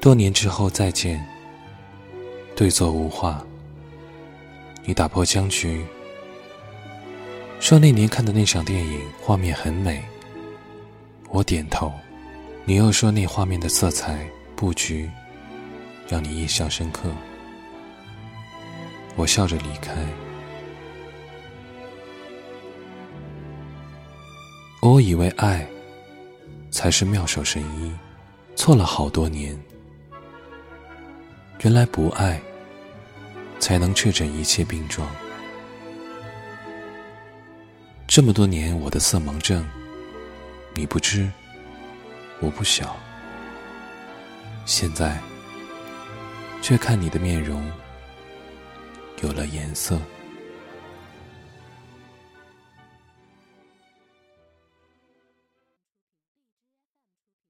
多年之后再见，对坐无话。你打破僵局，说那年看的那场电影画面很美。我点头，你又说那画面的色彩布局让你印象深刻。我笑着离开。我以为爱才是妙手神医，错了好多年。原来不爱才能确诊一切病状。这么多年我的色盲症，你不知，我不晓。现在却看你的面容有了颜色。